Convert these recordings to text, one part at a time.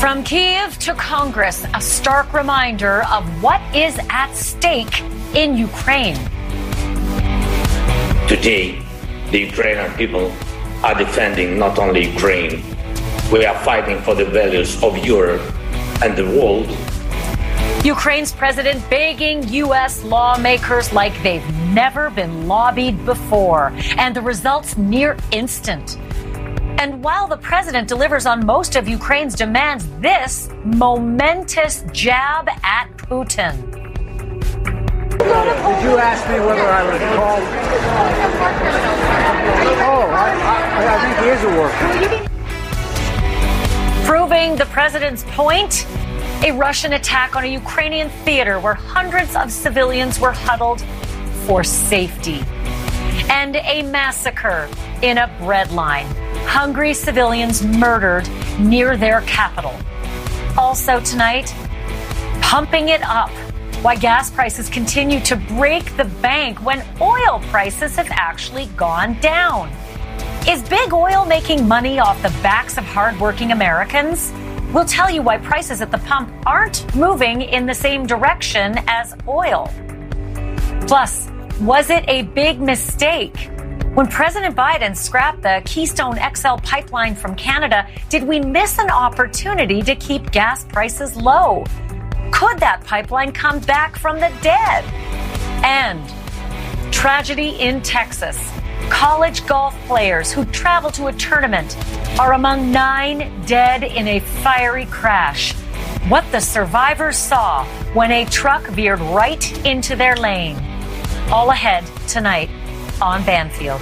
From Kiev to Congress, a stark reminder of what is at stake in Ukraine. Today, the Ukrainian people are defending not only Ukraine, we are fighting for the values of Europe and the world. Ukraine's president begging U.S. lawmakers like they've never been lobbied before, and the results near instant. And while the president delivers on most of Ukraine's demands, this momentous jab at Putin. Did you ask me whether I was called? Oh, I, I, I think he is a worker. Proving the president's point a Russian attack on a Ukrainian theater where hundreds of civilians were huddled for safety. And a massacre in a bread line. Hungry civilians murdered near their capital. Also tonight, pumping it up. Why gas prices continue to break the bank when oil prices have actually gone down. Is big oil making money off the backs of hardworking Americans? We'll tell you why prices at the pump aren't moving in the same direction as oil. Plus, was it a big mistake? When President Biden scrapped the Keystone XL pipeline from Canada, did we miss an opportunity to keep gas prices low? Could that pipeline come back from the dead? And tragedy in Texas. College golf players who travel to a tournament are among nine dead in a fiery crash. What the survivors saw when a truck veered right into their lane. All ahead tonight on Banfield.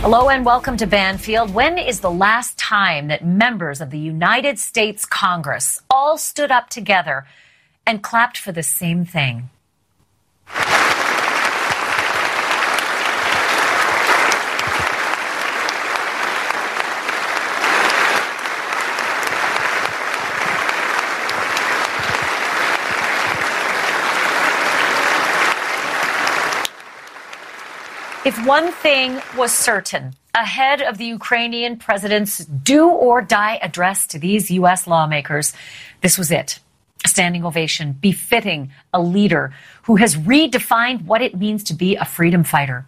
Hello and welcome to Banfield. When is the last time that members of the United States Congress all stood up together and clapped for the same thing? If one thing was certain ahead of the Ukrainian president's do or die address to these U.S. lawmakers, this was it. A standing ovation befitting a leader who has redefined what it means to be a freedom fighter.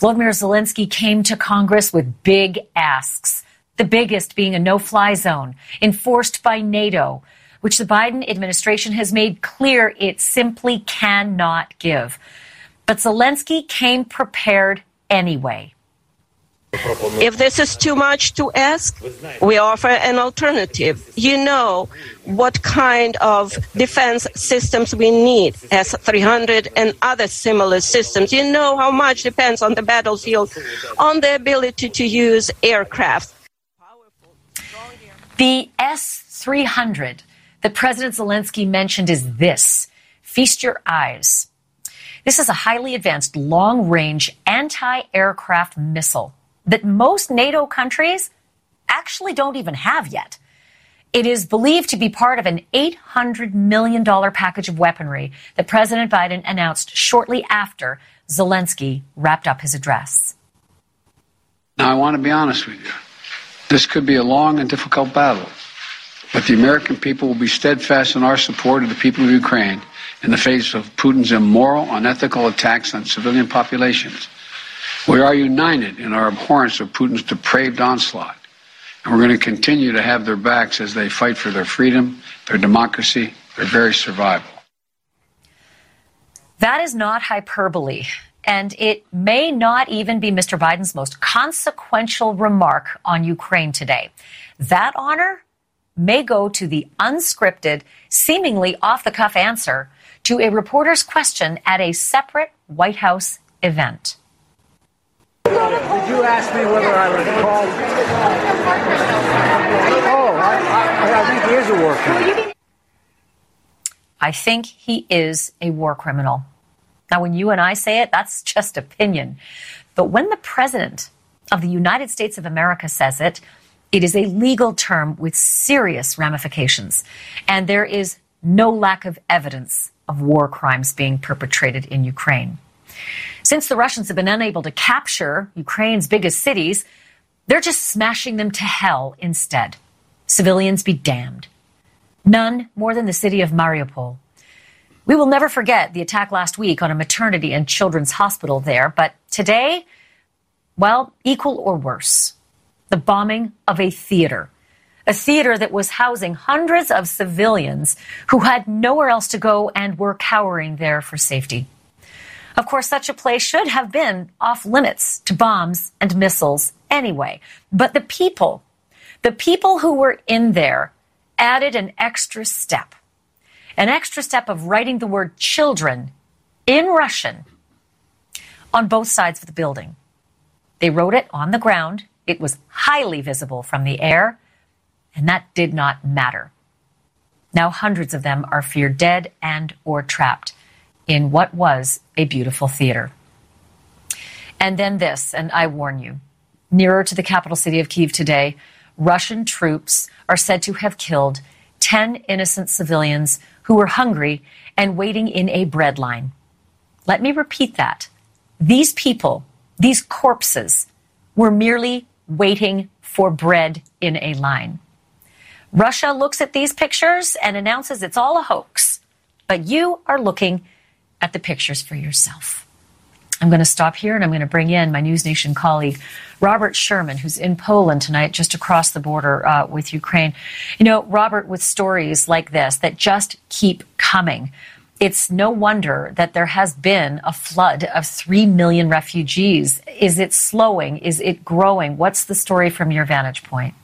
Volodymyr Zelensky came to Congress with big asks, the biggest being a no fly zone enforced by NATO, which the Biden administration has made clear it simply cannot give. But Zelensky came prepared anyway. If this is too much to ask, we offer an alternative. You know what kind of defense systems we need, S 300 and other similar systems. You know how much depends on the battlefield, on the ability to use aircraft. The S 300 that President Zelensky mentioned is this feast your eyes. This is a highly advanced long range anti aircraft missile that most NATO countries actually don't even have yet. It is believed to be part of an $800 million package of weaponry that President Biden announced shortly after Zelensky wrapped up his address. Now, I want to be honest with you. This could be a long and difficult battle, but the American people will be steadfast in our support of the people of Ukraine in the face of Putin's immoral, unethical attacks on civilian populations. We are united in our abhorrence of Putin's depraved onslaught, and we're going to continue to have their backs as they fight for their freedom, their democracy, their very survival. That is not hyperbole. And it may not even be Mr. Biden's most consequential remark on Ukraine today. That honor may go to the unscripted, seemingly off the cuff answer to a reporter's question at a separate White House event. Did you ask me whether I was called? Oh, I, I, I think he is a war criminal. I think he is a war criminal. Now, when you and I say it, that's just opinion. But when the president of the United States of America says it, it is a legal term with serious ramifications. And there is no lack of evidence of war crimes being perpetrated in Ukraine. Since the Russians have been unable to capture Ukraine's biggest cities, they're just smashing them to hell instead. Civilians be damned. None more than the city of Mariupol. We will never forget the attack last week on a maternity and children's hospital there, but today, well, equal or worse. The bombing of a theater. A theater that was housing hundreds of civilians who had nowhere else to go and were cowering there for safety. Of course, such a place should have been off limits to bombs and missiles anyway. But the people, the people who were in there added an extra step, an extra step of writing the word children in Russian on both sides of the building. They wrote it on the ground. It was highly visible from the air, and that did not matter. Now hundreds of them are feared dead and or trapped in what was a beautiful theater. And then this, and I warn you, nearer to the capital city of Kiev today, Russian troops are said to have killed 10 innocent civilians who were hungry and waiting in a bread line. Let me repeat that. These people, these corpses, were merely waiting for bread in a line. Russia looks at these pictures and announces it's all a hoax, but you are looking at the pictures for yourself. I'm going to stop here and I'm going to bring in my News Nation colleague, Robert Sherman, who's in Poland tonight, just across the border uh, with Ukraine. You know, Robert, with stories like this that just keep coming, it's no wonder that there has been a flood of 3 million refugees. Is it slowing? Is it growing? What's the story from your vantage point?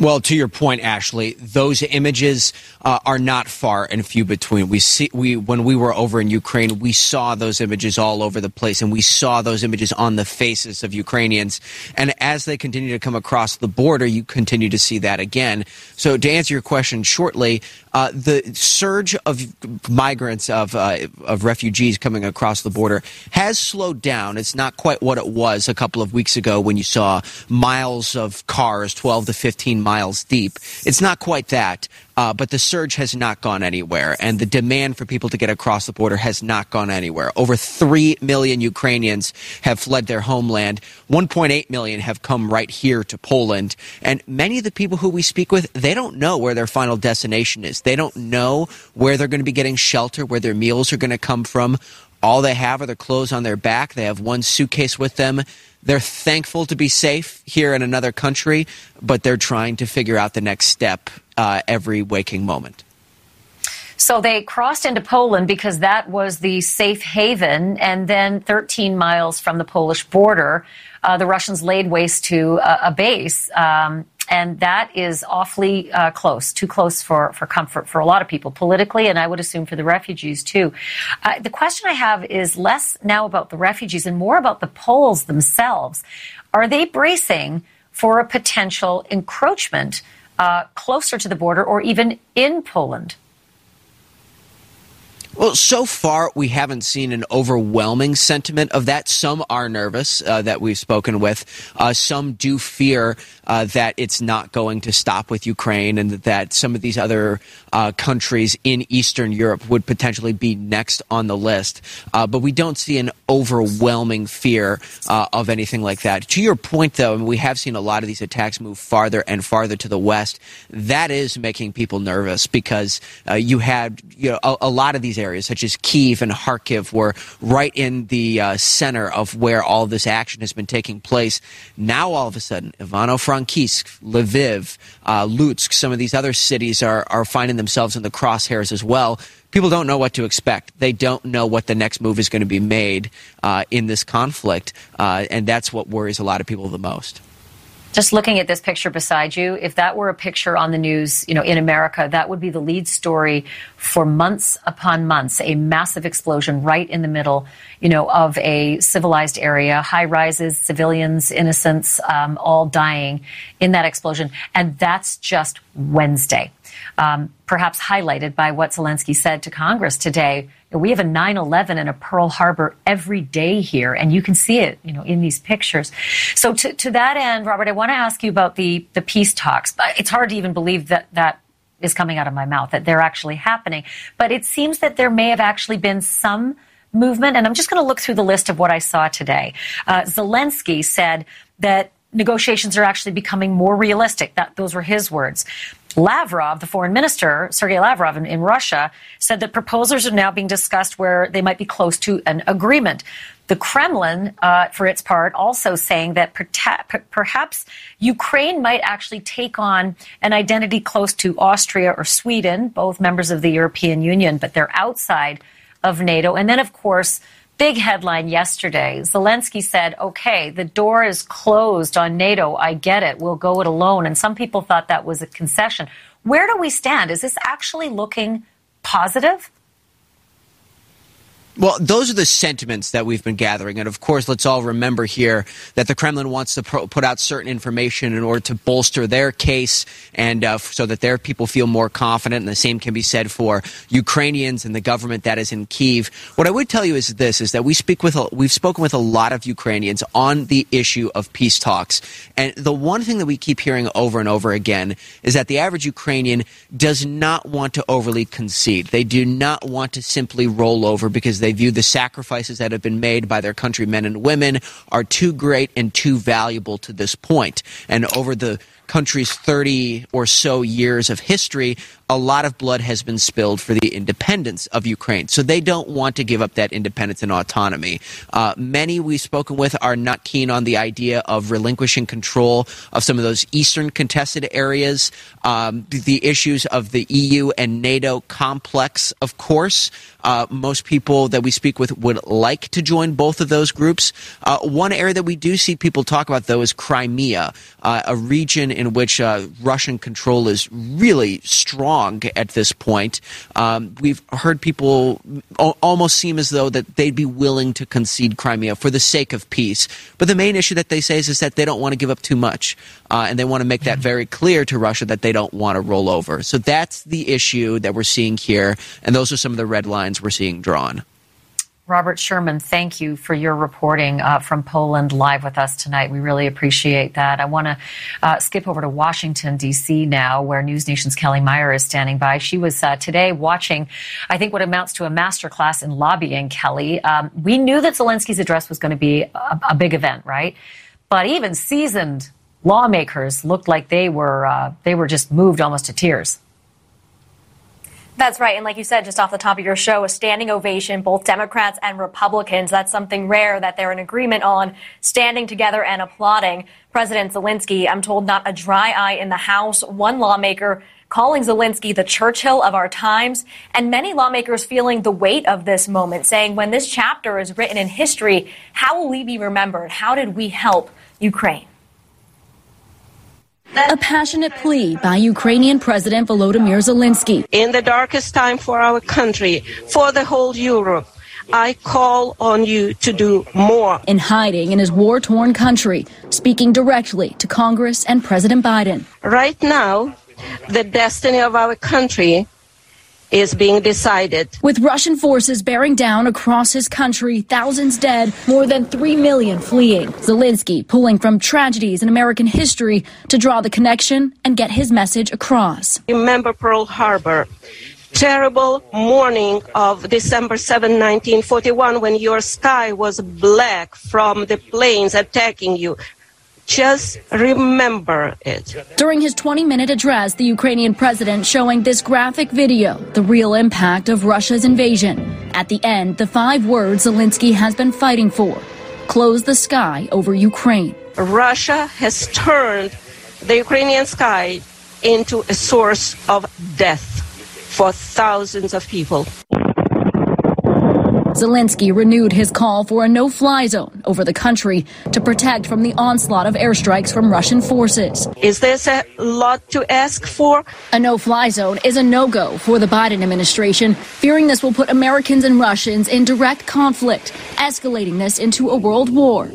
Well, to your point, Ashley, those images uh, are not far and few between. We see we when we were over in Ukraine, we saw those images all over the place, and we saw those images on the faces of Ukrainians. And as they continue to come across the border, you continue to see that again. So, to answer your question shortly, uh, the surge of migrants of uh, of refugees coming across the border has slowed down. It's not quite what it was a couple of weeks ago when you saw miles of cars, twelve to fifteen miles deep. It's not quite that, uh, but the surge has not gone anywhere, and the demand for people to get across the border has not gone anywhere. Over 3 million Ukrainians have fled their homeland. 1.8 million have come right here to Poland. And many of the people who we speak with, they don't know where their final destination is. They don't know where they're going to be getting shelter, where their meals are going to come from. All they have are their clothes on their back. They have one suitcase with them. They're thankful to be safe here in another country, but they're trying to figure out the next step uh, every waking moment. So they crossed into Poland because that was the safe haven. And then 13 miles from the Polish border, uh, the Russians laid waste to a, a base um, and that is awfully uh, close, too close for, for comfort for a lot of people politically, and I would assume for the refugees too. Uh, the question I have is less now about the refugees and more about the Poles themselves. Are they bracing for a potential encroachment uh, closer to the border or even in Poland? Well, so far we haven't seen an overwhelming sentiment of that. Some are nervous uh, that we've spoken with. Uh, some do fear uh, that it's not going to stop with Ukraine, and that some of these other uh, countries in Eastern Europe would potentially be next on the list. Uh, but we don't see an overwhelming fear uh, of anything like that. To your point, though, we have seen a lot of these attacks move farther and farther to the west. That is making people nervous because you had you know a, a lot of these areas, such as Kiev and Kharkiv, were right in the uh, center of where all this action has been taking place. Now, all of a sudden, Ivano-Frankivsk, Lviv, uh, Lutsk, some of these other cities are, are finding themselves in the crosshairs as well. People don't know what to expect. They don't know what the next move is going to be made uh, in this conflict, uh, and that's what worries a lot of people the most. Just looking at this picture beside you, if that were a picture on the news, you know, in America, that would be the lead story for months upon months. A massive explosion right in the middle, you know, of a civilized area, high rises, civilians, innocents, um, all dying in that explosion. And that's just Wednesday. Um, perhaps highlighted by what Zelensky said to Congress today we have a 9/11 and a Pearl Harbor every day here, and you can see it, you know, in these pictures. So to, to that end, Robert, I want to ask you about the the peace talks. It's hard to even believe that that is coming out of my mouth that they're actually happening. But it seems that there may have actually been some movement. And I'm just going to look through the list of what I saw today. Uh, Zelensky said that negotiations are actually becoming more realistic. That those were his words. Lavrov, the foreign minister, Sergei Lavrov in, in, Russia, said that proposals are now being discussed where they might be close to an agreement. The Kremlin, uh, for its part, also saying that perhaps Ukraine might actually take on an identity close to Austria or Sweden, both members of the European Union, but they're outside of NATO. And then, of course, big headline yesterday. Zelensky said, okay, the door is closed on NATO. I get it. We'll go it alone. And some people thought that was a concession. Where do we stand? Is this actually looking positive? Well, those are the sentiments that we've been gathering. And of course, let's all remember here that the Kremlin wants to pro- put out certain information in order to bolster their case and uh, so that their people feel more confident. And the same can be said for Ukrainians and the government that is in Kiev. What I would tell you is this, is that we speak with, we've spoken with a lot of Ukrainians on the issue of peace talks. And the one thing that we keep hearing over and over again is that the average Ukrainian does not want to overly concede. They do not want to simply roll over because they view the sacrifices that have been made by their countrymen and women are too great and too valuable to this point. And over the country's 30 or so years of history, a lot of blood has been spilled for the independence of Ukraine. So they don't want to give up that independence and autonomy. Uh, many we've spoken with are not keen on the idea of relinquishing control of some of those eastern contested areas. Um, the issues of the EU and NATO complex, of course. Uh, most people that we speak with would like to join both of those groups. Uh, one area that we do see people talk about, though, is Crimea, uh, a region in which uh, Russian control is really strong at this point. Um, we've heard people o- almost seem as though that they'd be willing to concede Crimea for the sake of peace. But the main issue that they say is, is that they don't want to give up too much, uh, and they want to make that very clear to Russia that they don't want to roll over. So that's the issue that we're seeing here, and those are some of the red lines we're seeing drawn. Robert Sherman, thank you for your reporting uh, from Poland live with us tonight. We really appreciate that. I want to uh, skip over to Washington, D.C. now, where News Nation's Kelly Meyer is standing by. She was uh, today watching, I think, what amounts to a masterclass in lobbying, Kelly. Um, we knew that Zelensky's address was going to be a, a, big event, right? But even seasoned lawmakers looked like they were, uh, they were just moved almost to tears. That's right. And like you said, just off the top of your show, a standing ovation, both Democrats and Republicans. That's something rare that they're in agreement on, standing together and applauding President Zelensky. I'm told not a dry eye in the House. One lawmaker calling Zelensky the Churchill of our times, and many lawmakers feeling the weight of this moment, saying, when this chapter is written in history, how will we be remembered? How did we help Ukraine? A passionate plea by Ukrainian President Volodymyr Zelensky. In the darkest time for our country, for the whole Europe, I call on you to do more. In hiding in his war torn country, speaking directly to Congress and President Biden. Right now, the destiny of our country is being decided. With Russian forces bearing down across his country, thousands dead, more than 3 million fleeing. Zelensky pulling from tragedies in American history to draw the connection and get his message across. Remember Pearl Harbor terrible morning of December 7, 1941, when your sky was black from the planes attacking you. Just remember it. During his 20 minute address, the Ukrainian president showing this graphic video, the real impact of Russia's invasion. At the end, the five words Zelensky has been fighting for close the sky over Ukraine. Russia has turned the Ukrainian sky into a source of death for thousands of people. Zelensky renewed his call for a no fly zone over the country to protect from the onslaught of airstrikes from Russian forces. Is this a lot to ask for? A no fly zone is a no go for the Biden administration, fearing this will put Americans and Russians in direct conflict, escalating this into a world war.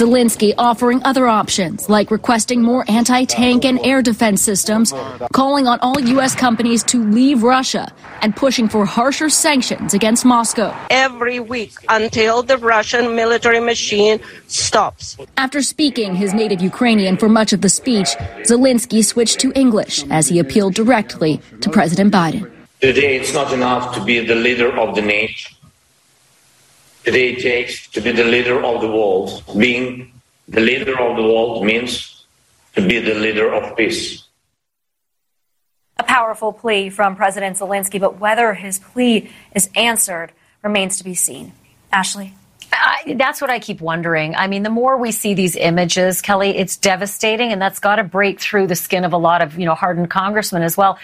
Zelensky offering other options, like requesting more anti tank and air defense systems, calling on all U.S. companies to leave Russia, and pushing for harsher sanctions against Moscow. Every week until the Russian military machine stops. After speaking his native Ukrainian for much of the speech, Zelensky switched to English as he appealed directly to President Biden. Today, it's not enough to be the leader of the nation. today it takes to be the leader of the world. Being the leader of the world means to be the leader of peace. A powerful plea from President Zelensky, but whether his plea is answered remains to be seen. Ashley? I, that's what I keep wondering. I mean, the more we see these images, Kelly, it's devastating, and that's got to break through the skin of a lot of, you know, hardened congressmen as well.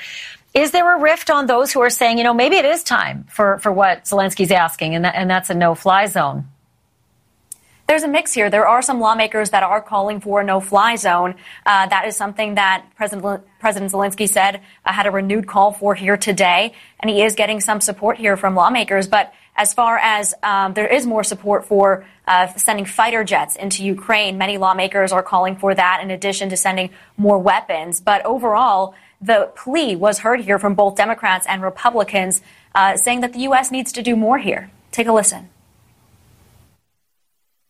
Is there a rift on those who are saying, you know, maybe it is time for, for what Zelensky's asking, and, that, and that's a no fly zone? There's a mix here. There are some lawmakers that are calling for a no-fly zone. Uh, that is something that President, President Zelensky said uh, had a renewed call for here today, and he is getting some support here from lawmakers. But as far as um, there is more support for uh, sending fighter jets into Ukraine, many lawmakers are calling for that in addition to sending more weapons. But overall, the plea was heard here from both Democrats and Republicans, uh, saying that the U.S. needs to do more here. Take a listen.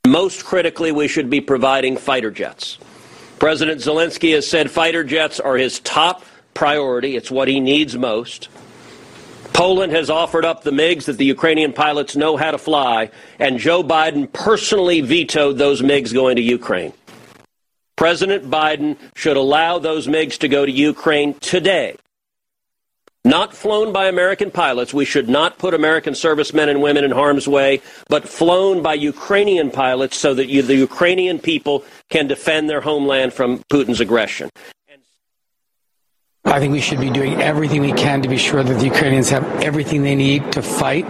Most critically, we should be providing fighter jets. President Zelensky has said fighter jets are his top priority. It's what he needs most. Poland has offered up the MiGs that the Ukrainian pilots know how to fly, and Joe Biden personally vetoed those MiGs going to Ukraine. President Biden should allow those MiGs to go to Ukraine today not flown by American pilots. We should not put American servicemen and women in harm's way, but flown by Ukrainian pilots so that you, the Ukrainian people can defend their homeland from Putin's aggression. I think we should be doing everything we can to be sure that the Ukrainians have everything they need to fight,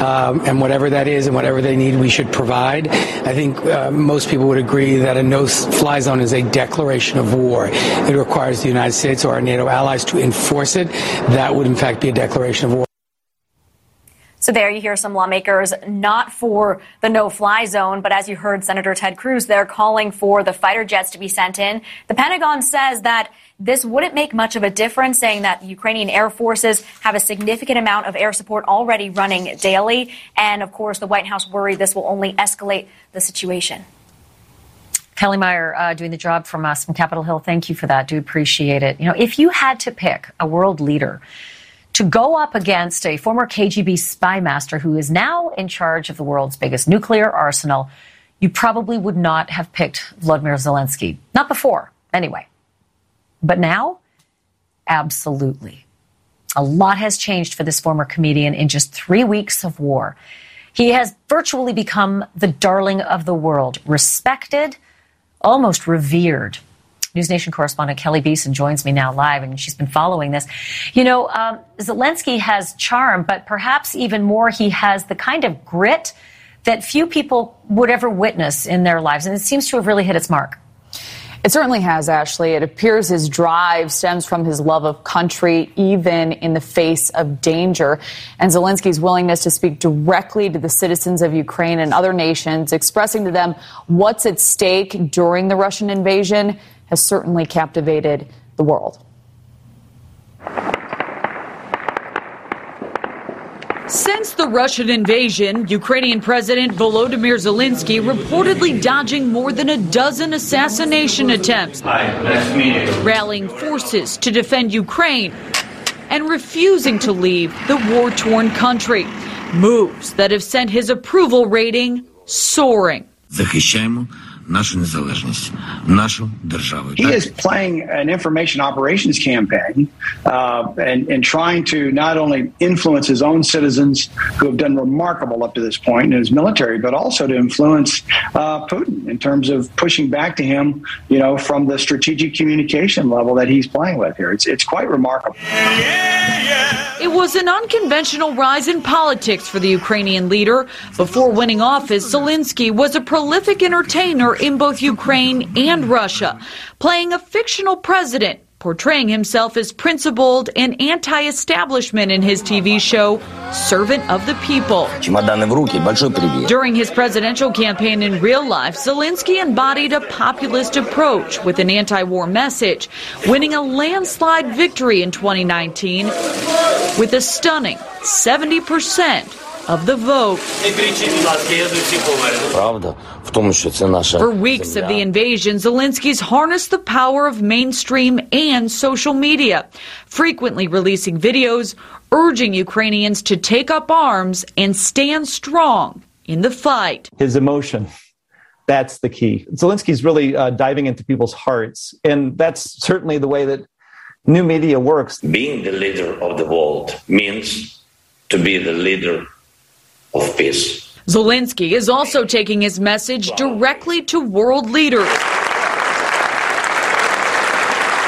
um, and whatever that is and whatever they need, we should provide. I think uh, most people would agree that a no-fly zone is a declaration of war. It requires the United States or our NATO allies to enforce it. That would, in fact, be a declaration of war. So there you hear some lawmakers not for the no-fly zone, but as you heard Senator Ted Cruz, they're calling for the fighter jets to be sent in. The Pentagon says that this wouldn't make much of a difference, saying that Ukrainian air forces have a significant amount of air support already running daily. And of course, the White House worried this will only escalate the situation. Kelly Meyer uh, doing the job from us from Capitol Hill. Thank you for that. Do appreciate it. You know, if you had to pick a world leader to go up against a former KGB spy master who is now in charge of the world's biggest nuclear arsenal, you probably would not have picked Vladimir Zelensky. Not before, anyway. But now, absolutely. A lot has changed for this former comedian in just three weeks of war. He has virtually become the darling of the world, respected, almost revered. News Nation correspondent Kelly Beeson joins me now live, and she's been following this. You know, um, Zelensky has charm, but perhaps even more, he has the kind of grit that few people would ever witness in their lives, and it seems to have really hit its mark. It certainly has, Ashley. It appears his drive stems from his love of country, even in the face of danger. And Zelensky's willingness to speak directly to the citizens of Ukraine and other nations, expressing to them what's at stake during the Russian invasion, has certainly captivated the world. Since the Russian invasion, Ukrainian President Volodymyr Zelensky reportedly dodging more than a dozen assassination attempts, rallying forces to defend Ukraine, and refusing to leave the war torn country. Moves that have sent his approval rating soaring нашу незалежність, нашу державу. He is playing an information operations campaign uh, and, and trying to not only influence his own citizens who have done remarkable up to this point in his military, but also to influence uh, Putin in terms of pushing back to him, you know, from the strategic communication level that he's playing with here. It's, it's quite remarkable. It was an unconventional rise in politics for the Ukrainian leader. Before winning office, Zelensky was a prolific entertainer in both Ukraine and Russia, playing a fictional president portraying himself as principled and anti establishment in his TV show, Servant of the People. During his presidential campaign in real life, Zelensky embodied a populist approach with an anti war message, winning a landslide victory in 2019 with a stunning 70 percent of the vote. For weeks of the invasion, Zelensky's harnessed the power of mainstream and social media, frequently releasing videos urging Ukrainians to take up arms and stand strong in the fight. His emotion. That's the key. Zelensky's really uh, diving into people's hearts. And that's certainly the way that new media works. Being the leader of the world means to be the leader of peace. Zelensky is also taking his message directly to world leaders.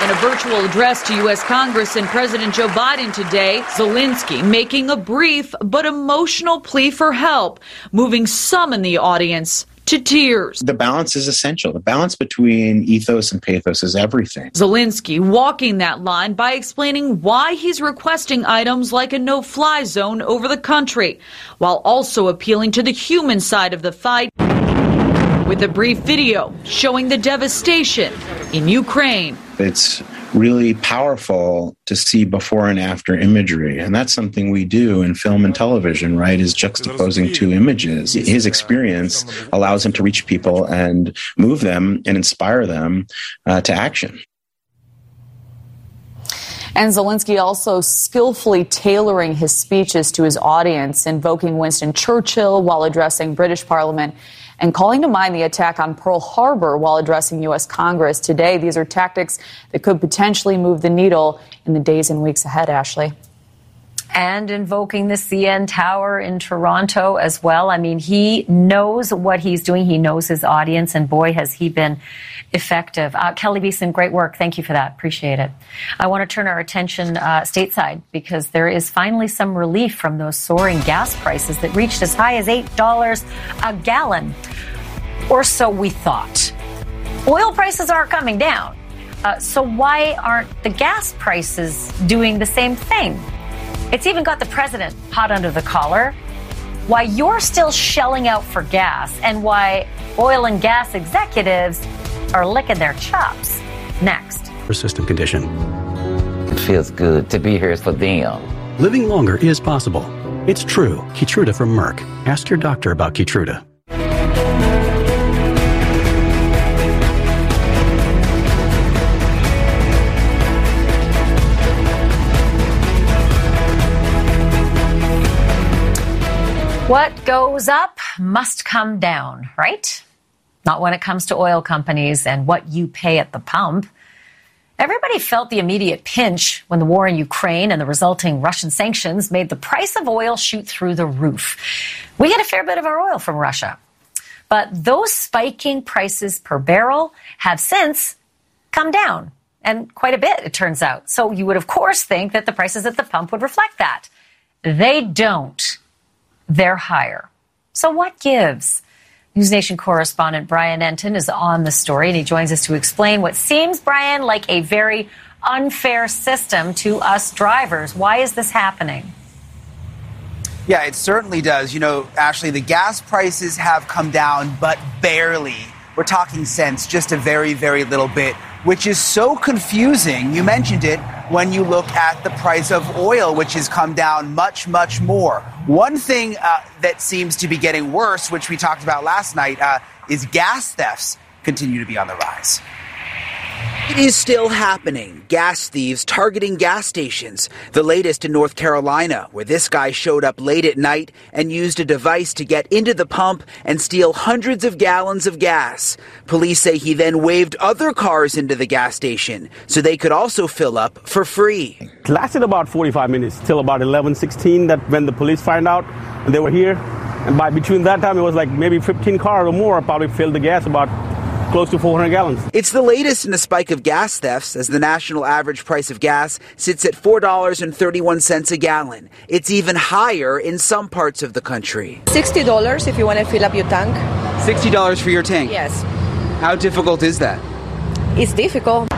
In a virtual address to U.S. Congress and President Joe Biden today, Zelensky making a brief but emotional plea for help, moving some in the audience to tears. The balance is essential. The balance between ethos and pathos is everything. Zelensky walking that line by explaining why he's requesting items like a no fly zone over the country, while also appealing to the human side of the fight with a brief video showing the devastation in Ukraine. It's really powerful to see before and after imagery. And that's something we do in film and television, right? Is juxtaposing two images. His experience allows him to reach people and move them and inspire them uh, to action. And Zelensky also skillfully tailoring his speeches to his audience, invoking Winston Churchill while addressing British Parliament and calling to mind the attack on Pearl Harbor while addressing U.S. Congress today. These are tactics that could potentially move the needle in the days and weeks ahead, Ashley and invoking the CN Tower in Toronto as well. I mean, he knows what he's doing. He knows his audience, and boy, has he been effective. Uh, Kelly Beeson, great work. Thank you for that. Appreciate it. I want to turn our attention uh, stateside because there is finally some relief from those soaring gas prices that reached as high as $8 a gallon, or so we thought. Oil prices are coming down. Uh, so why aren't the gas prices doing the same thing? It's even got the president hot under the collar. Why you're still shelling out for gas and why oil and gas executives are licking their chops. Next. Persistent condition. It feels good to be here for them. Living longer is possible. It's true. Keytruda from Merck. Ask your doctor about Keytruda. What goes up must come down, right? Not when it comes to oil companies and what you pay at the pump. Everybody felt the immediate pinch when the war in Ukraine and the resulting Russian sanctions made the price of oil shoot through the roof. We get a fair bit of our oil from Russia. But those spiking prices per barrel have since come down, and quite a bit, it turns out. So you would, of course, think that the prices at the pump would reflect that. They don't they're higher. So what gives? News Nation correspondent Brian Entin is on the story, and he joins us to explain what seems, Brian, like a very unfair system to us drivers. Why is this happening? Yeah, it certainly does. You know, Ashley, the gas prices have come down, but barely. We're talking cents, just a very, very little bit, which is so confusing. You mentioned it when you look at the price of oil, which has come down much, much more. One thing uh, that seems to be getting worse, which we talked about last night, uh, is gas thefts continue to be on the rise. It is still happening. Gas thieves targeting gas stations. The latest in North Carolina, where this guy showed up late at night and used a device to get into the pump and steal hundreds of gallons of gas. Police say he then waved other cars into the gas station so they could also fill up for free. It lasted about 45 minutes till about 11:16 that when the police find out they were here. And by between that time it was like maybe 15 cars or more probably filled the gas about close to 400 gallons. It's the latest in a spike of gas thefts as the national average price of gas sits at $4.31 a gallon. It's even higher in some parts of the country. $60 if you want to fill up your tank. $60 for your tank? Yes. How difficult is that? It's difficult.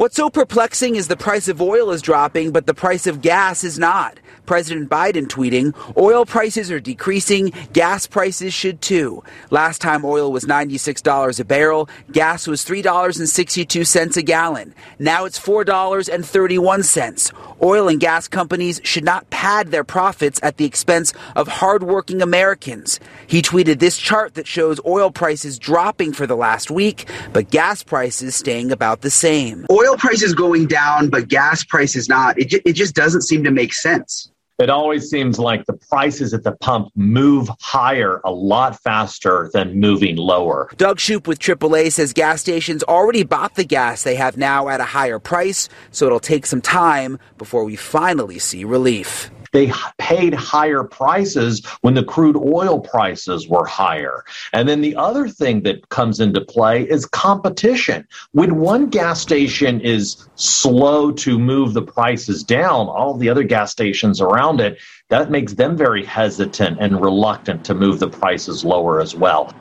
What's so perplexing is the price of oil is dropping, but the price of gas is not. President Biden tweeting, oil prices are decreasing, gas prices should too. Last time oil was $96 a barrel, gas was $3.62 a gallon. Now it's $4.31. Oil and gas companies should not pad their profits at the expense of hardworking Americans. He tweeted this chart that shows oil prices dropping for the last week, but gas prices staying about the same. Oil prices going down, but gas prices not. It, ju- it just doesn't seem to make sense. It always seems like the prices at the pump move higher a lot faster than moving lower. Doug Shupe with AAA says gas stations already bought the gas they have now at a higher price, so it'll take some time before we finally see relief they paid higher prices when the crude oil prices were higher. And then the other thing that comes into play is competition. When one gas station is slow to move the prices down, all the other gas stations around it, that makes them very hesitant and reluctant to move the prices lower as well.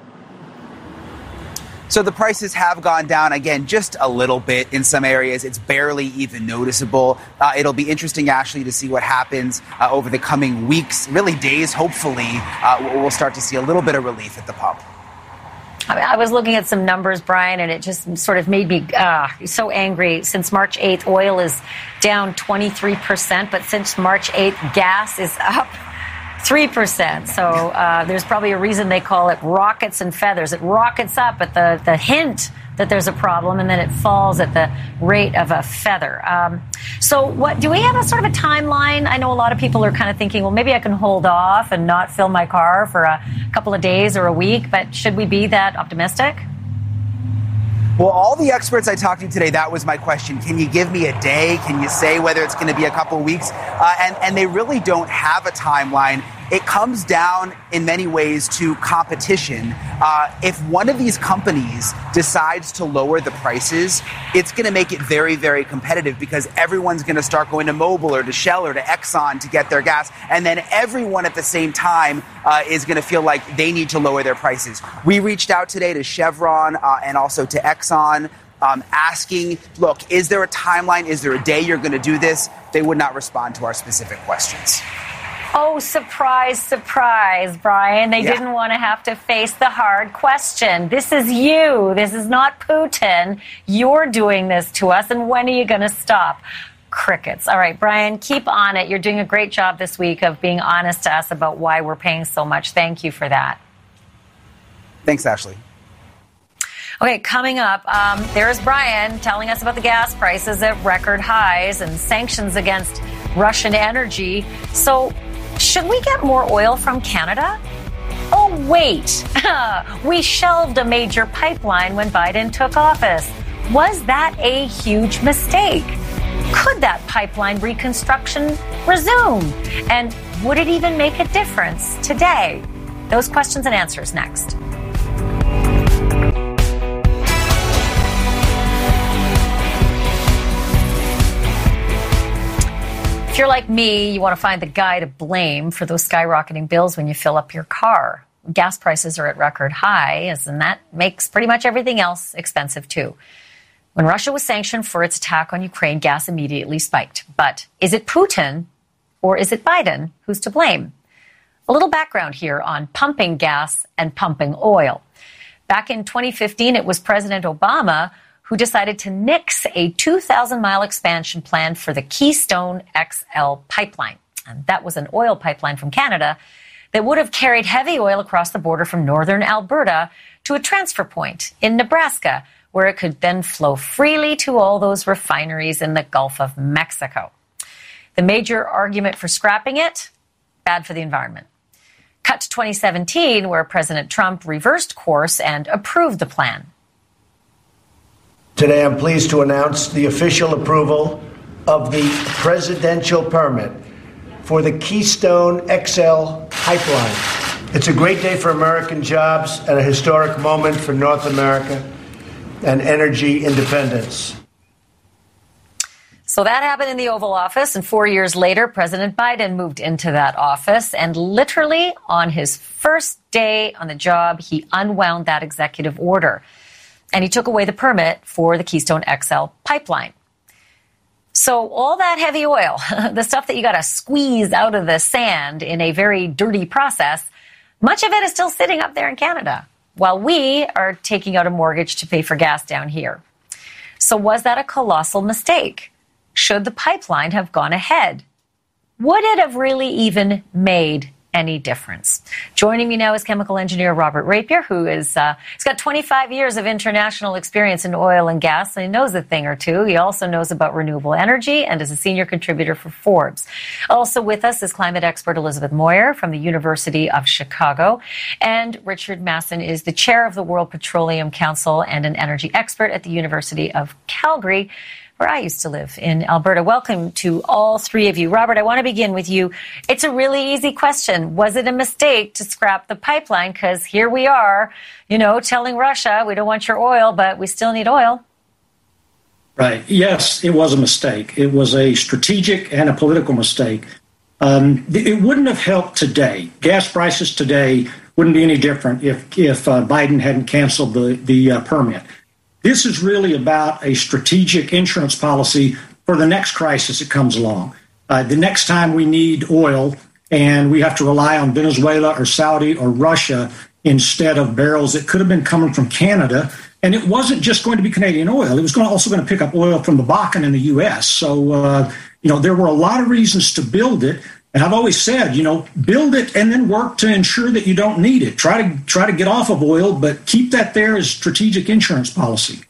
So the prices have gone down again just a little bit in some areas. It's barely even noticeable. Uh, it'll be interesting, Ashley, to see what happens uh, over the coming weeks, really days. Hopefully, uh, we'll start to see a little bit of relief at the pump. I, was looking at some numbers, Brian, and it just sort of made me uh, so angry. Since March 8th, oil is down 23%, but since March 8th, gas is up 3%. So uh, there's probably a reason they call it rockets and feathers. It rockets up at the, the hint that there's a problem, and then it falls at the rate of a feather. Um, so, what do we have a sort of a timeline? I know a lot of people are kind of thinking, well, maybe I can hold off and not fill my car for a couple of days or a week, but should we be that optimistic? Well, all the experts I talked to today, that was my question. Can you give me a day? Can you say whether it's going to be a couple weeks? Uh, and, and they really don't have a timeline it comes down in many ways to competition. Uh, if one of these companies decides to lower the prices, it's going to make it very, very competitive because everyone's going to start going to Mobil or to Shell or to Exxon to get their gas. And then everyone at the same time uh, is going to feel like they need to lower their prices. We reached out today to Chevron uh, and also to Exxon. Um, asking, look, is there a timeline? Is there a day you're going to do this? They would not respond to our specific questions. Oh, surprise, surprise, Brian. They yeah. didn't want to have to face the hard question. This is you. This is not Putin. You're doing this to us. And when are you going to stop? Crickets. All right, Brian, keep on it. You're doing a great job this week of being honest to us about why we're paying so much. Thank you for that. Thanks, Ashley. Okay, coming up, um, there's Brian telling us about the gas prices at record highs and sanctions against Russian energy. So, should we get more oil from Canada? Oh, wait. we shelved a major pipeline when Biden took office. Was that a huge mistake? Could that pipeline reconstruction resume? And would it even make a difference today? Those questions and answers next. You're like me, you want to find the guy to blame for those skyrocketing bills when you fill up your car. Gas prices are at record highs, and that makes pretty much everything else expensive too. When Russia was sanctioned for its attack on Ukraine, gas immediately spiked. But is it Putin or is it Biden who's to blame? A little background here on pumping gas and pumping oil. Back in 2015, it was President Obama who decided to nix a 2,000 mile expansion plan for the Keystone XL pipeline. And that was an oil pipeline from Canada that would have carried heavy oil across the border from northern Alberta to a transfer point in Nebraska, where it could then flow freely to all those refineries in the Gulf of Mexico. The major argument for scrapping it bad for the environment. Cut to 2017, where President Trump reversed course and approved the plan. Today, I'm pleased to announce the official approval of the presidential permit for the Keystone XL pipeline. It's a great day for American jobs and a historic moment for North America and energy independence. So that happened in the Oval Office, and four years later, President Biden moved into that office. And literally on his first day on the job, he unwound that executive order and he took away the permit for the Keystone XL pipeline. So all that heavy oil, the stuff that you got to squeeze out of the sand in a very dirty process, much of it is still sitting up there in Canada while we are taking out a mortgage to pay for gas down here. So was that a colossal mistake? Should the pipeline have gone ahead? Would it have really even made any difference. Joining me now is chemical engineer Robert Rapier, who is uh, he's got 25 years of international experience in oil and gas, and he knows a thing or two. He also knows about renewable energy and is a senior contributor for Forbes. Also with us is climate expert Elizabeth Moyer from the University of Chicago, and Richard Masson is the chair of the World Petroleum Council and an energy expert at the University of Calgary where I used to live in Alberta. Welcome to all three of you. Robert, I want to begin with you. It's a really easy question. Was it a mistake to scrap the pipeline? Because here we are, you know, telling Russia, we don't want your oil, but we still need oil. Right. Yes, it was a mistake. It was a strategic and a political mistake. Um, it wouldn't have helped today. Gas prices today wouldn't be any different if if uh, Biden hadn't canceled the the uh, permit. This is really about a strategic insurance policy for the next crisis that comes along. Uh, the next time we need oil and we have to rely on Venezuela or Saudi or Russia instead of barrels that could have been coming from Canada. And it wasn't just going to be Canadian oil; it was going to also going to pick up oil from the Bakken in the U.S. So, uh, you know, there were a lot of reasons to build it. And I've always said, you know, build it and then work to ensure that you don't need it. Try to try to get off of oil, but keep that there as strategic insurance policy.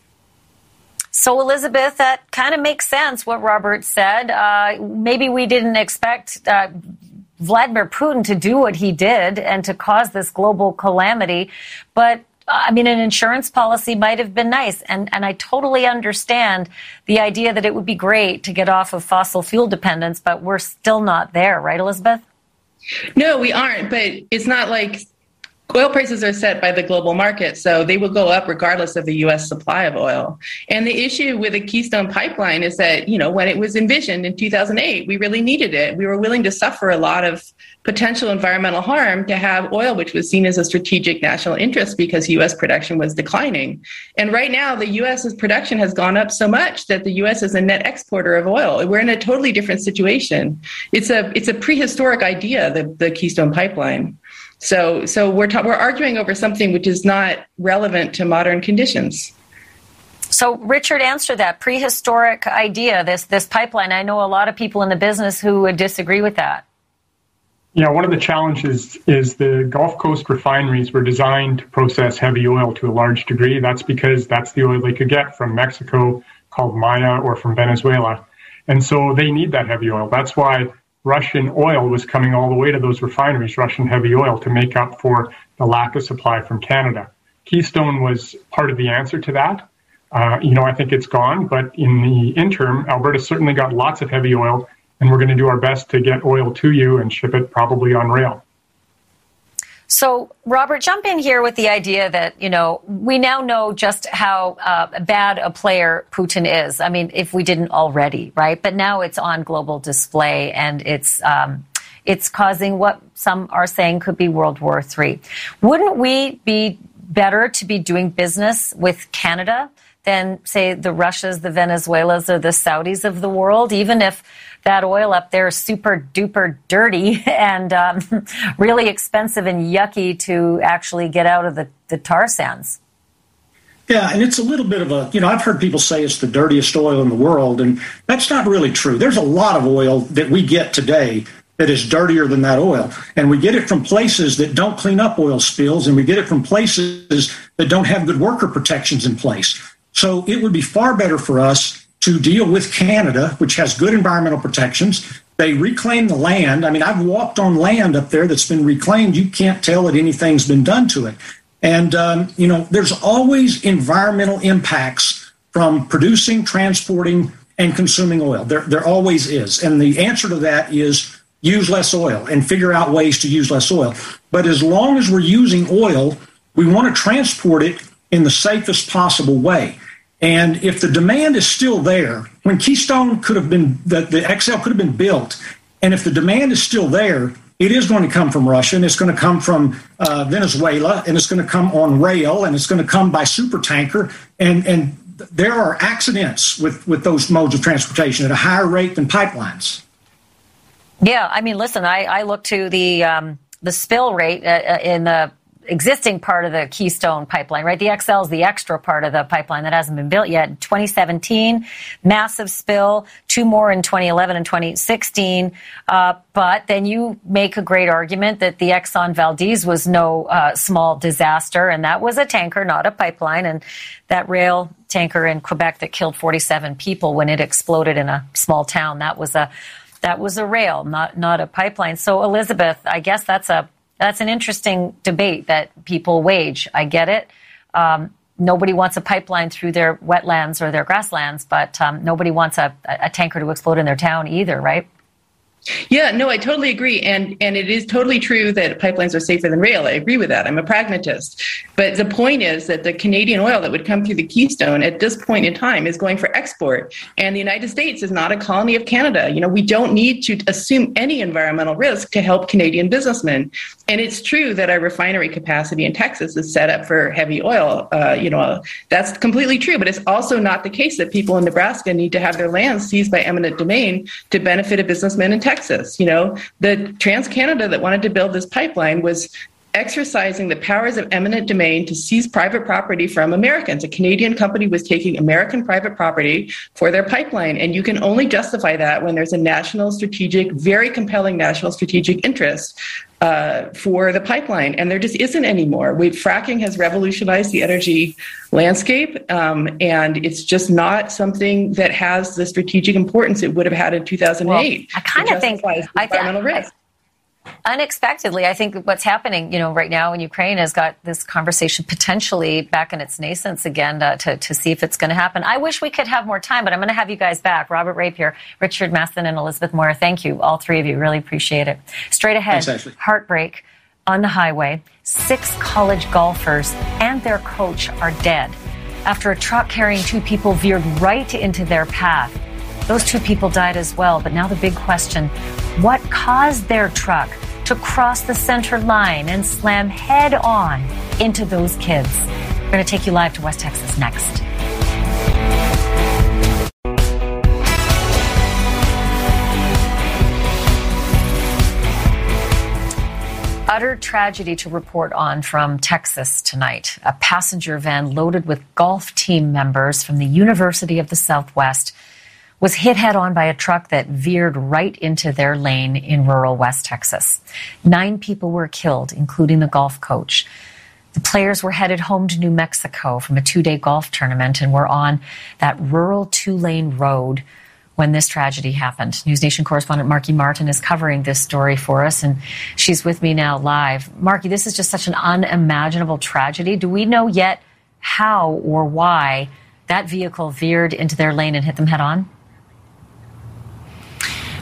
So, Elizabeth, that kind of makes sense what Robert said. Uh, maybe we didn't expect uh, Vladimir Putin to do what he did and to cause this global calamity, but I mean, an insurance policy might have been nice. And, and I totally understand the idea that it would be great to get off of fossil fuel dependence, but we're still not there, right, Elizabeth? No, we aren't. But it's not like oil prices are set by the global market, so they will go up regardless of the U.S. supply of oil. And the issue with the Keystone Pipeline is that, you know, when it was envisioned in 2008, we really needed it. We were willing to suffer a lot of potential environmental harm to have oil, which was seen as a strategic national interest because U.S. production was declining. And right now, the U.S.'s production has gone up so much that the U.S. is a net exporter of oil. We're in a totally different situation. It's a it's a prehistoric idea, the, the Keystone Pipeline. So, so we're ta- we're arguing over something which is not relevant to modern conditions. So, Richard, answer that prehistoric idea. This this pipeline. I know a lot of people in the business who would disagree with that. Yeah, one of the challenges is the Gulf Coast refineries were designed to process heavy oil to a large degree. That's because that's the oil they could get from Mexico, called Maya, or from Venezuela. And so they need that heavy oil. That's why Russian oil was coming all the way to those refineries, Russian heavy oil, to make up for the lack of supply from Canada. Keystone was part of the answer to that. Uh, you know, I think it's gone, but in the interim, Alberta certainly got lots of heavy oil, and we're going to do our best to get oil to you and ship it probably on rail. So, Robert, jump in here with the idea that, you know, we now know just how uh, bad a player Putin is. I mean, if we didn't already, right? But now it's on global display and it's, um, it's causing what some are saying could be World War III. Wouldn't we be better to be doing business with Canada than, say, the Russias, the Venezuelas, or the Saudis of the world, even if that oil up there is super duper dirty and um, really expensive and yucky to actually get out of the, the tar sands. Yeah, and it's a little bit of a, you know, I've heard people say it's the dirtiest oil in the world, and that's not really true. There's a lot of oil that we get today that is dirtier than that oil. And we get it from places that don't clean up oil spills, and we get it from places that don't have good worker protections in place. So it would be far better for us to deal with Canada, which has good environmental protections. They reclaim the land. I mean, I've walked on land up there that's been reclaimed. You can't tell that anything's been done to it. And, um, you know, there's always environmental impacts from producing, transporting, and consuming oil. There, there always is. And the answer to that is use less oil and figure out ways to use less oil. But as long as we're using oil, we want to transport it in the safest possible way. And if the demand is still there, when Keystone could have been, the, the XL could have been built, and if the demand is still there, it is going to come from Russia, and it's going to come from uh, Venezuela, and it's going to come on rail, and it's going to come by super tanker, and and there are accidents with with those modes of transportation at a higher rate than pipelines. Yeah, I mean, listen, I, I look to the um, the spill rate uh, uh in the existing part of the Keystone pipeline, right? The XL is the extra part of the pipeline that hasn't been built yet. 2017, massive spill, two more in 2011 and 2016. Uh, but then you make a great argument that the Exxon Valdez was no uh, small disaster, and that was a tanker, not a pipeline. And that rail tanker in Quebec that killed 47 people when it exploded in a small town, that was a that was a rail, not not a pipeline. So Elizabeth, I guess that's a that's an interesting debate that people wage. I get it. Um, nobody wants a pipeline through their wetlands or their grasslands, but um, nobody wants a, a tanker to explode in their town either, right? Yeah, no, I totally agree, and and it is totally true that pipelines are safer than rail. I agree with that. I'm a pragmatist, but the point is that the Canadian oil that would come through the Keystone at this point in time is going for export, and the United States is not a colony of Canada. You know, we don't need to assume any environmental risk to help Canadian businessmen. And it's true that our refinery capacity in Texas is set up for heavy oil. Uh, you know, that's completely true, but it's also not the case that people in Nebraska need to have their lands seized by eminent domain to benefit a businessman in Texas. You know, the TransCanada that wanted to build this pipeline was exercising the powers of eminent domain to seize private property from Americans. A Canadian company was taking American private property for their pipeline. And you can only justify that when there's a national strategic, very compelling national strategic interest uh, for the pipeline. And there just isn't anymore. We, fracking has revolutionized the energy landscape. Um, and it's just not something that has the strategic importance it would have had in 2008. Well, I kind of think, I, think, risk unexpectedly, I think what's happening, you know, right now in Ukraine has got this conversation potentially back in its nascence again uh, to, to see if it's going to happen. I wish we could have more time, but I'm going to have you guys back. Robert Rapier, Richard Masson, and Elizabeth Moore. Thank you, all three of you. Really appreciate it. Straight ahead, Thanks, heartbreak on the highway. Six college golfers and their coach are dead after a truck carrying two people veered right into their path. Those two people died as well, but now the big question what caused their truck to cross the center line and slam head on into those kids? We're going to take you live to West Texas next. utter tragedy to report on from Texas tonight. A passenger van loaded with golf team members from the University of the Southwest was hit head on by a truck that veered right into their lane in rural West Texas. Nine people were killed, including the golf coach. The players were headed home to New Mexico from a two day golf tournament and were on that rural two lane road when this tragedy happened. News Nation correspondent Markie Martin is covering this story for us, and she's with me now live. Markie, this is just such an unimaginable tragedy. Do we know yet how or why that vehicle veered into their lane and hit them head on?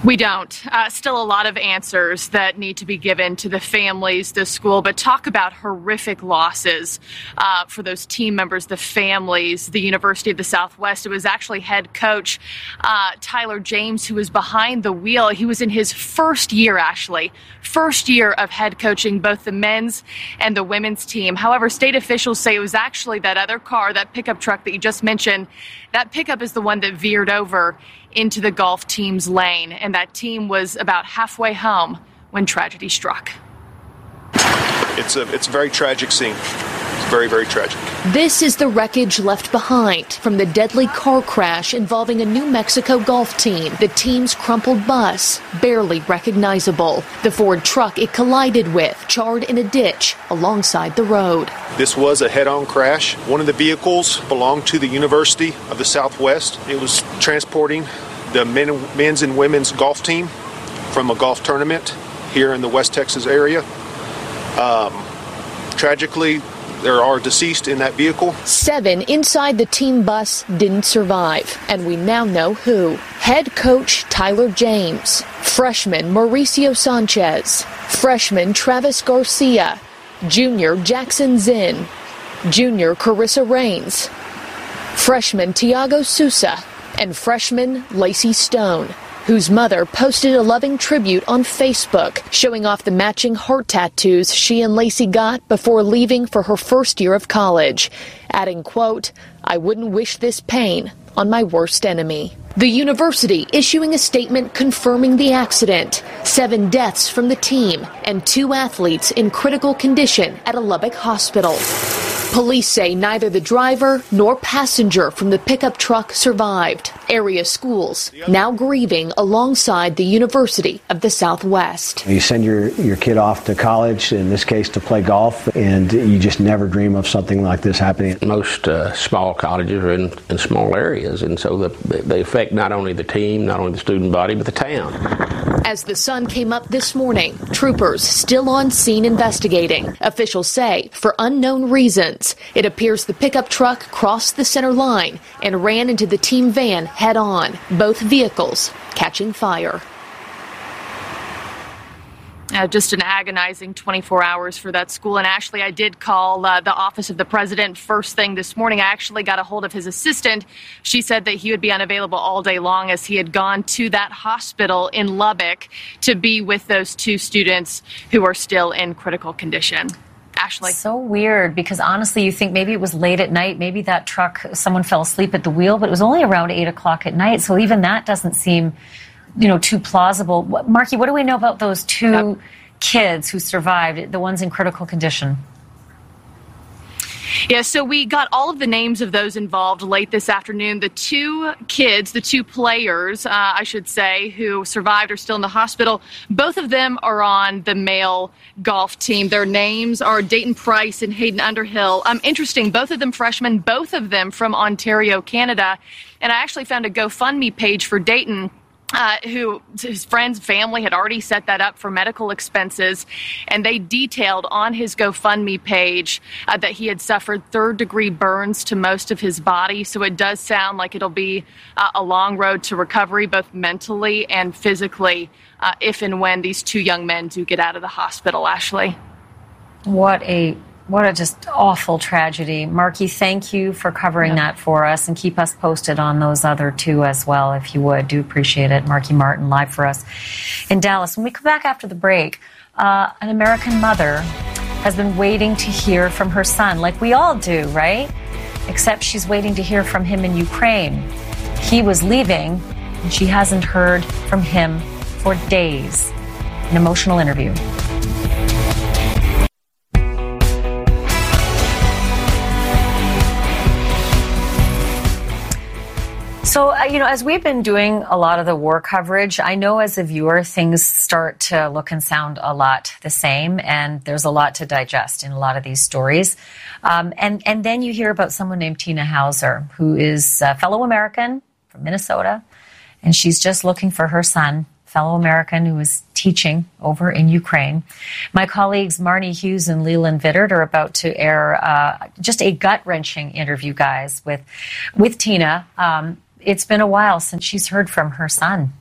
We don't. Uh, still a lot of answers that need to be given to the families, the school, but talk about horrific losses uh, for those team members, the families, the University of the Southwest. It was actually head coach uh, Tyler James who was behind the wheel. He was in his first year, actually, first year of head coaching both the men's and the women's team. However, state officials say it was actually that other car, that pickup truck that you just mentioned. That pickup is the one that veered over into the golf team's lane, and that team was about halfway home when tragedy struck. It's a, it's a very tragic scene. It's very, very tragic. This is the wreckage left behind from the deadly car crash involving a New Mexico golf team. The team's crumpled bus, barely recognizable. The Ford truck it collided with, charred in a ditch alongside the road. This was a head on crash. One of the vehicles belonged to the University of the Southwest. It was transporting the men, men's and women's golf team from a golf tournament here in the West Texas area. Um, tragically, there are deceased in that vehicle. Seven inside the team bus didn't survive, and we now know who. Head coach Tyler James, freshman Mauricio Sanchez, freshman Travis Garcia, junior Jackson Zinn, junior Karisa Raines, freshman Tiago Sousa, and freshman Laci Stone, whose mother posted a loving tribute on Facebook showing off the matching heart tattoos she and Laci got before leaving for her first year of college, adding, quote, I wouldn't wish this pain on my worst enemy. The university issuing a statement confirming the accident. Seven deaths from the team and two athletes in critical condition at a Lubbock hospital. Police say neither the driver nor passenger from the pickup truck survived. Area schools now grieving alongside the University of the Southwest. You send your, your kid off to college, in this case to play golf, and you just never dream of something like this happening. Most uh, small colleges are in, in small areas, and so the, they affect not only the team, not only the student body, but the town. As the sun came up this morning, troopers still on scene investigating. Officials say for unknown reasons. It appears the pickup truck crossed the center line and ran into the team van head on, both vehicles catching fire. Uh, just an agonizing 24 hours for that school. And Ashley, I did call uh, the office of the president first thing this morning. I actually got a hold of his assistant. She said that he would be unavailable all day long as he had gone to that hospital in Lubbock to be with those two students who are still in critical condition. Ashley. So weird because honestly, you think maybe it was late at night. Maybe that truck, someone fell asleep at the wheel, but it was only around eight o'clock at night. So even that doesn't seem, you know, too plausible. Markie, what do we know about those two yep. kids who survived, the ones in critical condition? Yeah, so we got all of the names of those involved late this afternoon. The two kids, the two players, uh, I should say, who survived are still in the hospital. Both of them are on the male golf team. Their names are Dayton Price and Hayden Underhill. Um, interesting, both of them freshmen, both of them from Ontario, Canada. And I actually found a GoFundMe page for Dayton uh, who his friends, family had already set that up for medical expenses, and they detailed on his GoFundMe page uh, that he had suffered third degree burns to most of his body. So it does sound like it'll be uh, a long road to recovery, both mentally and physically, uh, if and when these two young men do get out of the hospital. Ashley. What a what a just awful tragedy. Markie, thank you for covering that for us and keep us posted on those other two as well, if you would. Do appreciate it. Markie Martin live for us in Dallas. When we come back after the break, uh, an American mother has been waiting to hear from her son, like we all do, right? Except she's waiting to hear from him in Ukraine. He was leaving, and she hasn't heard from him for days. An emotional interview. So, uh, you know, as we've been doing a lot of the war coverage, I know as a viewer, things start to look and sound a lot the same, and there's a lot to digest in a lot of these stories. Um, and, and then you hear about someone named Tina Hauser, who is a fellow American from Minnesota, and she's just looking for her son, fellow American who is teaching over in Ukraine. My colleagues Marni Hughes and Leland Vittert are about to air uh, just a gut wrenching interview, guys, with with Tina. Um, it's been a while since she's heard from her son.